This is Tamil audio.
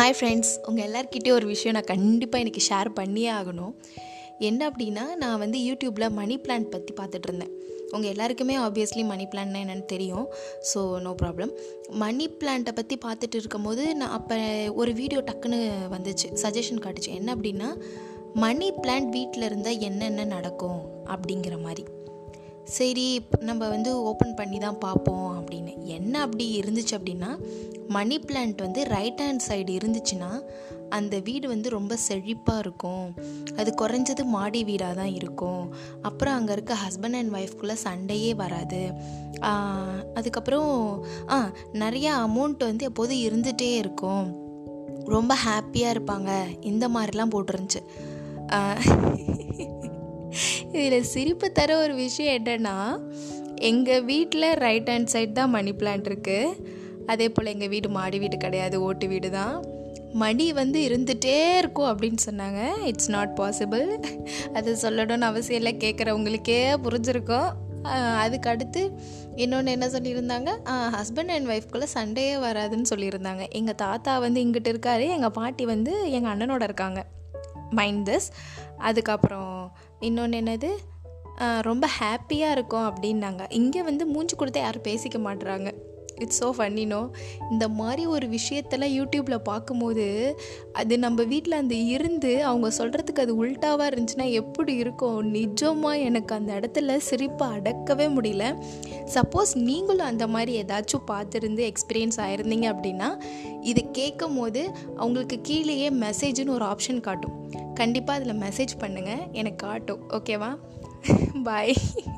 ஹாய் ஃப்ரெண்ட்ஸ் உங்கள் எல்லாருக்கிட்டே ஒரு விஷயம் நான் கண்டிப்பாக எனக்கு ஷேர் பண்ணியே ஆகணும். என்ன அப்படின்னா நான் வந்து யூடியூப்பில் மணி பிளான்ட் பற்றி பார்த்துட்டு இருந்தேன். உங்கள் எல்லாருக்குமே ஆப்வியஸ்லி மணி பிளான்ட்னா என்னென்னு தெரியும். ஸோ நோ ப்ராப்ளம் மணி பிளான்ட்டை பற்றி பார்த்துட்டு இருக்கும்போது நான் அப்போ ஒரு வீடியோ டக்குன்னு வந்துச்சு. சஜஷன் காட்டுச்சு. என்ன அப்படின்னா மணி பிளான்ட் வீட்டில் இருந்தால் என்னென்ன நடக்கும் அப்படிங்கிற மாதிரி. சரி நம்ம வந்து ஓப்பன் பண்ணி தான் பார்ப்போம் அப்படின்னு. என்ன அப்படி இருந்துச்சு அப்படின்னா மணி பிளான்ட் வந்து ரைட் ஹேண்ட் சைடு இருந்துச்சுன்னா அந்த வீடு வந்து ரொம்ப செழிப்பாக இருக்கும். அது குறைஞ்சது மாடி வீடாக தான் இருக்கும். அப்புறம் அங்கே இருக்க ஹஸ்பண்ட் அண்ட் ஒய்ஃப்குள்ளே சண்டையே வராது. அதுக்கப்புறம் ஆ நிறையா அமௌண்ட் வந்து எப்போதும் இருந்துகிட்டே இருக்கும். ரொம்ப ஹாப்பியாக இருப்பாங்க. இந்த மாதிரிலாம் போட்டுருந்துச்சு. இதில் சிரிப்பு தர ஒரு விஷயம் என்னென்னா எங்கள் வீட்டில் ரைட் ஹேண்ட் சைட் தான் மணி பிளான்ட் இருக்குது அதே போல் எங்கள் வீடு மாடி வீடு கிடையாது ஓட்டு வீடு தான். மணி வந்து இருந்துகிட்டே இருக்கும் அப்படின்னு சொன்னாங்க. இட்ஸ் நாட் பாசிபிள் அது சொல்லணும்னு அவசியம் இல்லை. கேட்குறவங்களுக்கே புரிஞ்சிருக்கோம். அதுக்கு அடுத்து இன்னொன்று என்ன சொல்லியிருந்தாங்க? ஹஸ்பண்ட் அண்ட் ஒய்ஃப்குள்ளே சண்டையே வராதுன்னு சொல்லியிருந்தாங்க. எங்கள் தாத்தா வந்து இங்கிட்டு இருக்காரு எங்கள் பாட்டி வந்து எங்கள் அண்ணனோட இருக்காங்க. மைண்ட் திஸ் அதுக்கப்புறம் இன்னொன்று என்னது? ரொம்ப ஹாப்பியாக இருக்கும் அப்படின்னாங்க. இங்கே வந்து மூஞ்சி கொடுத்தா யாரும் பேசிக்க மாட்டுறாங்க இட்ஸ் ஸோ ஃபன்னினோ இந்த மாதிரி ஒரு விஷயத்தெல்லாம் யூடியூப்பில் பார்க்கும்போது அது நம்ம வீட்டில் அந்த இருந்து அவங்க சொல்கிறதுக்கு அது உல்ட்டாவாக இருந்துச்சுன்னா எப்படி இருக்கும்? நிஜமாக எனக்கு அந்த இடத்துல சிரிப்பை அடக்கவே முடியல. சப்போஸ் நீங்களும் அந்த மாதிரி ஏதாச்சும் பார்த்துருந்து எக்ஸ்பீரியன்ஸ் ஆயிருந்தீங்க அப்படின்னா இதை கேட்கும் போது அவங்களுக்கு கீழேயே மெசேஜ்னு ஒரு ஆப்ஷன் காட்டும். கண்டிப்பாக அதில் மெசேஜ் பண்ணுங்கள் எனக்கு காட்டும். ஓகேவா பாய்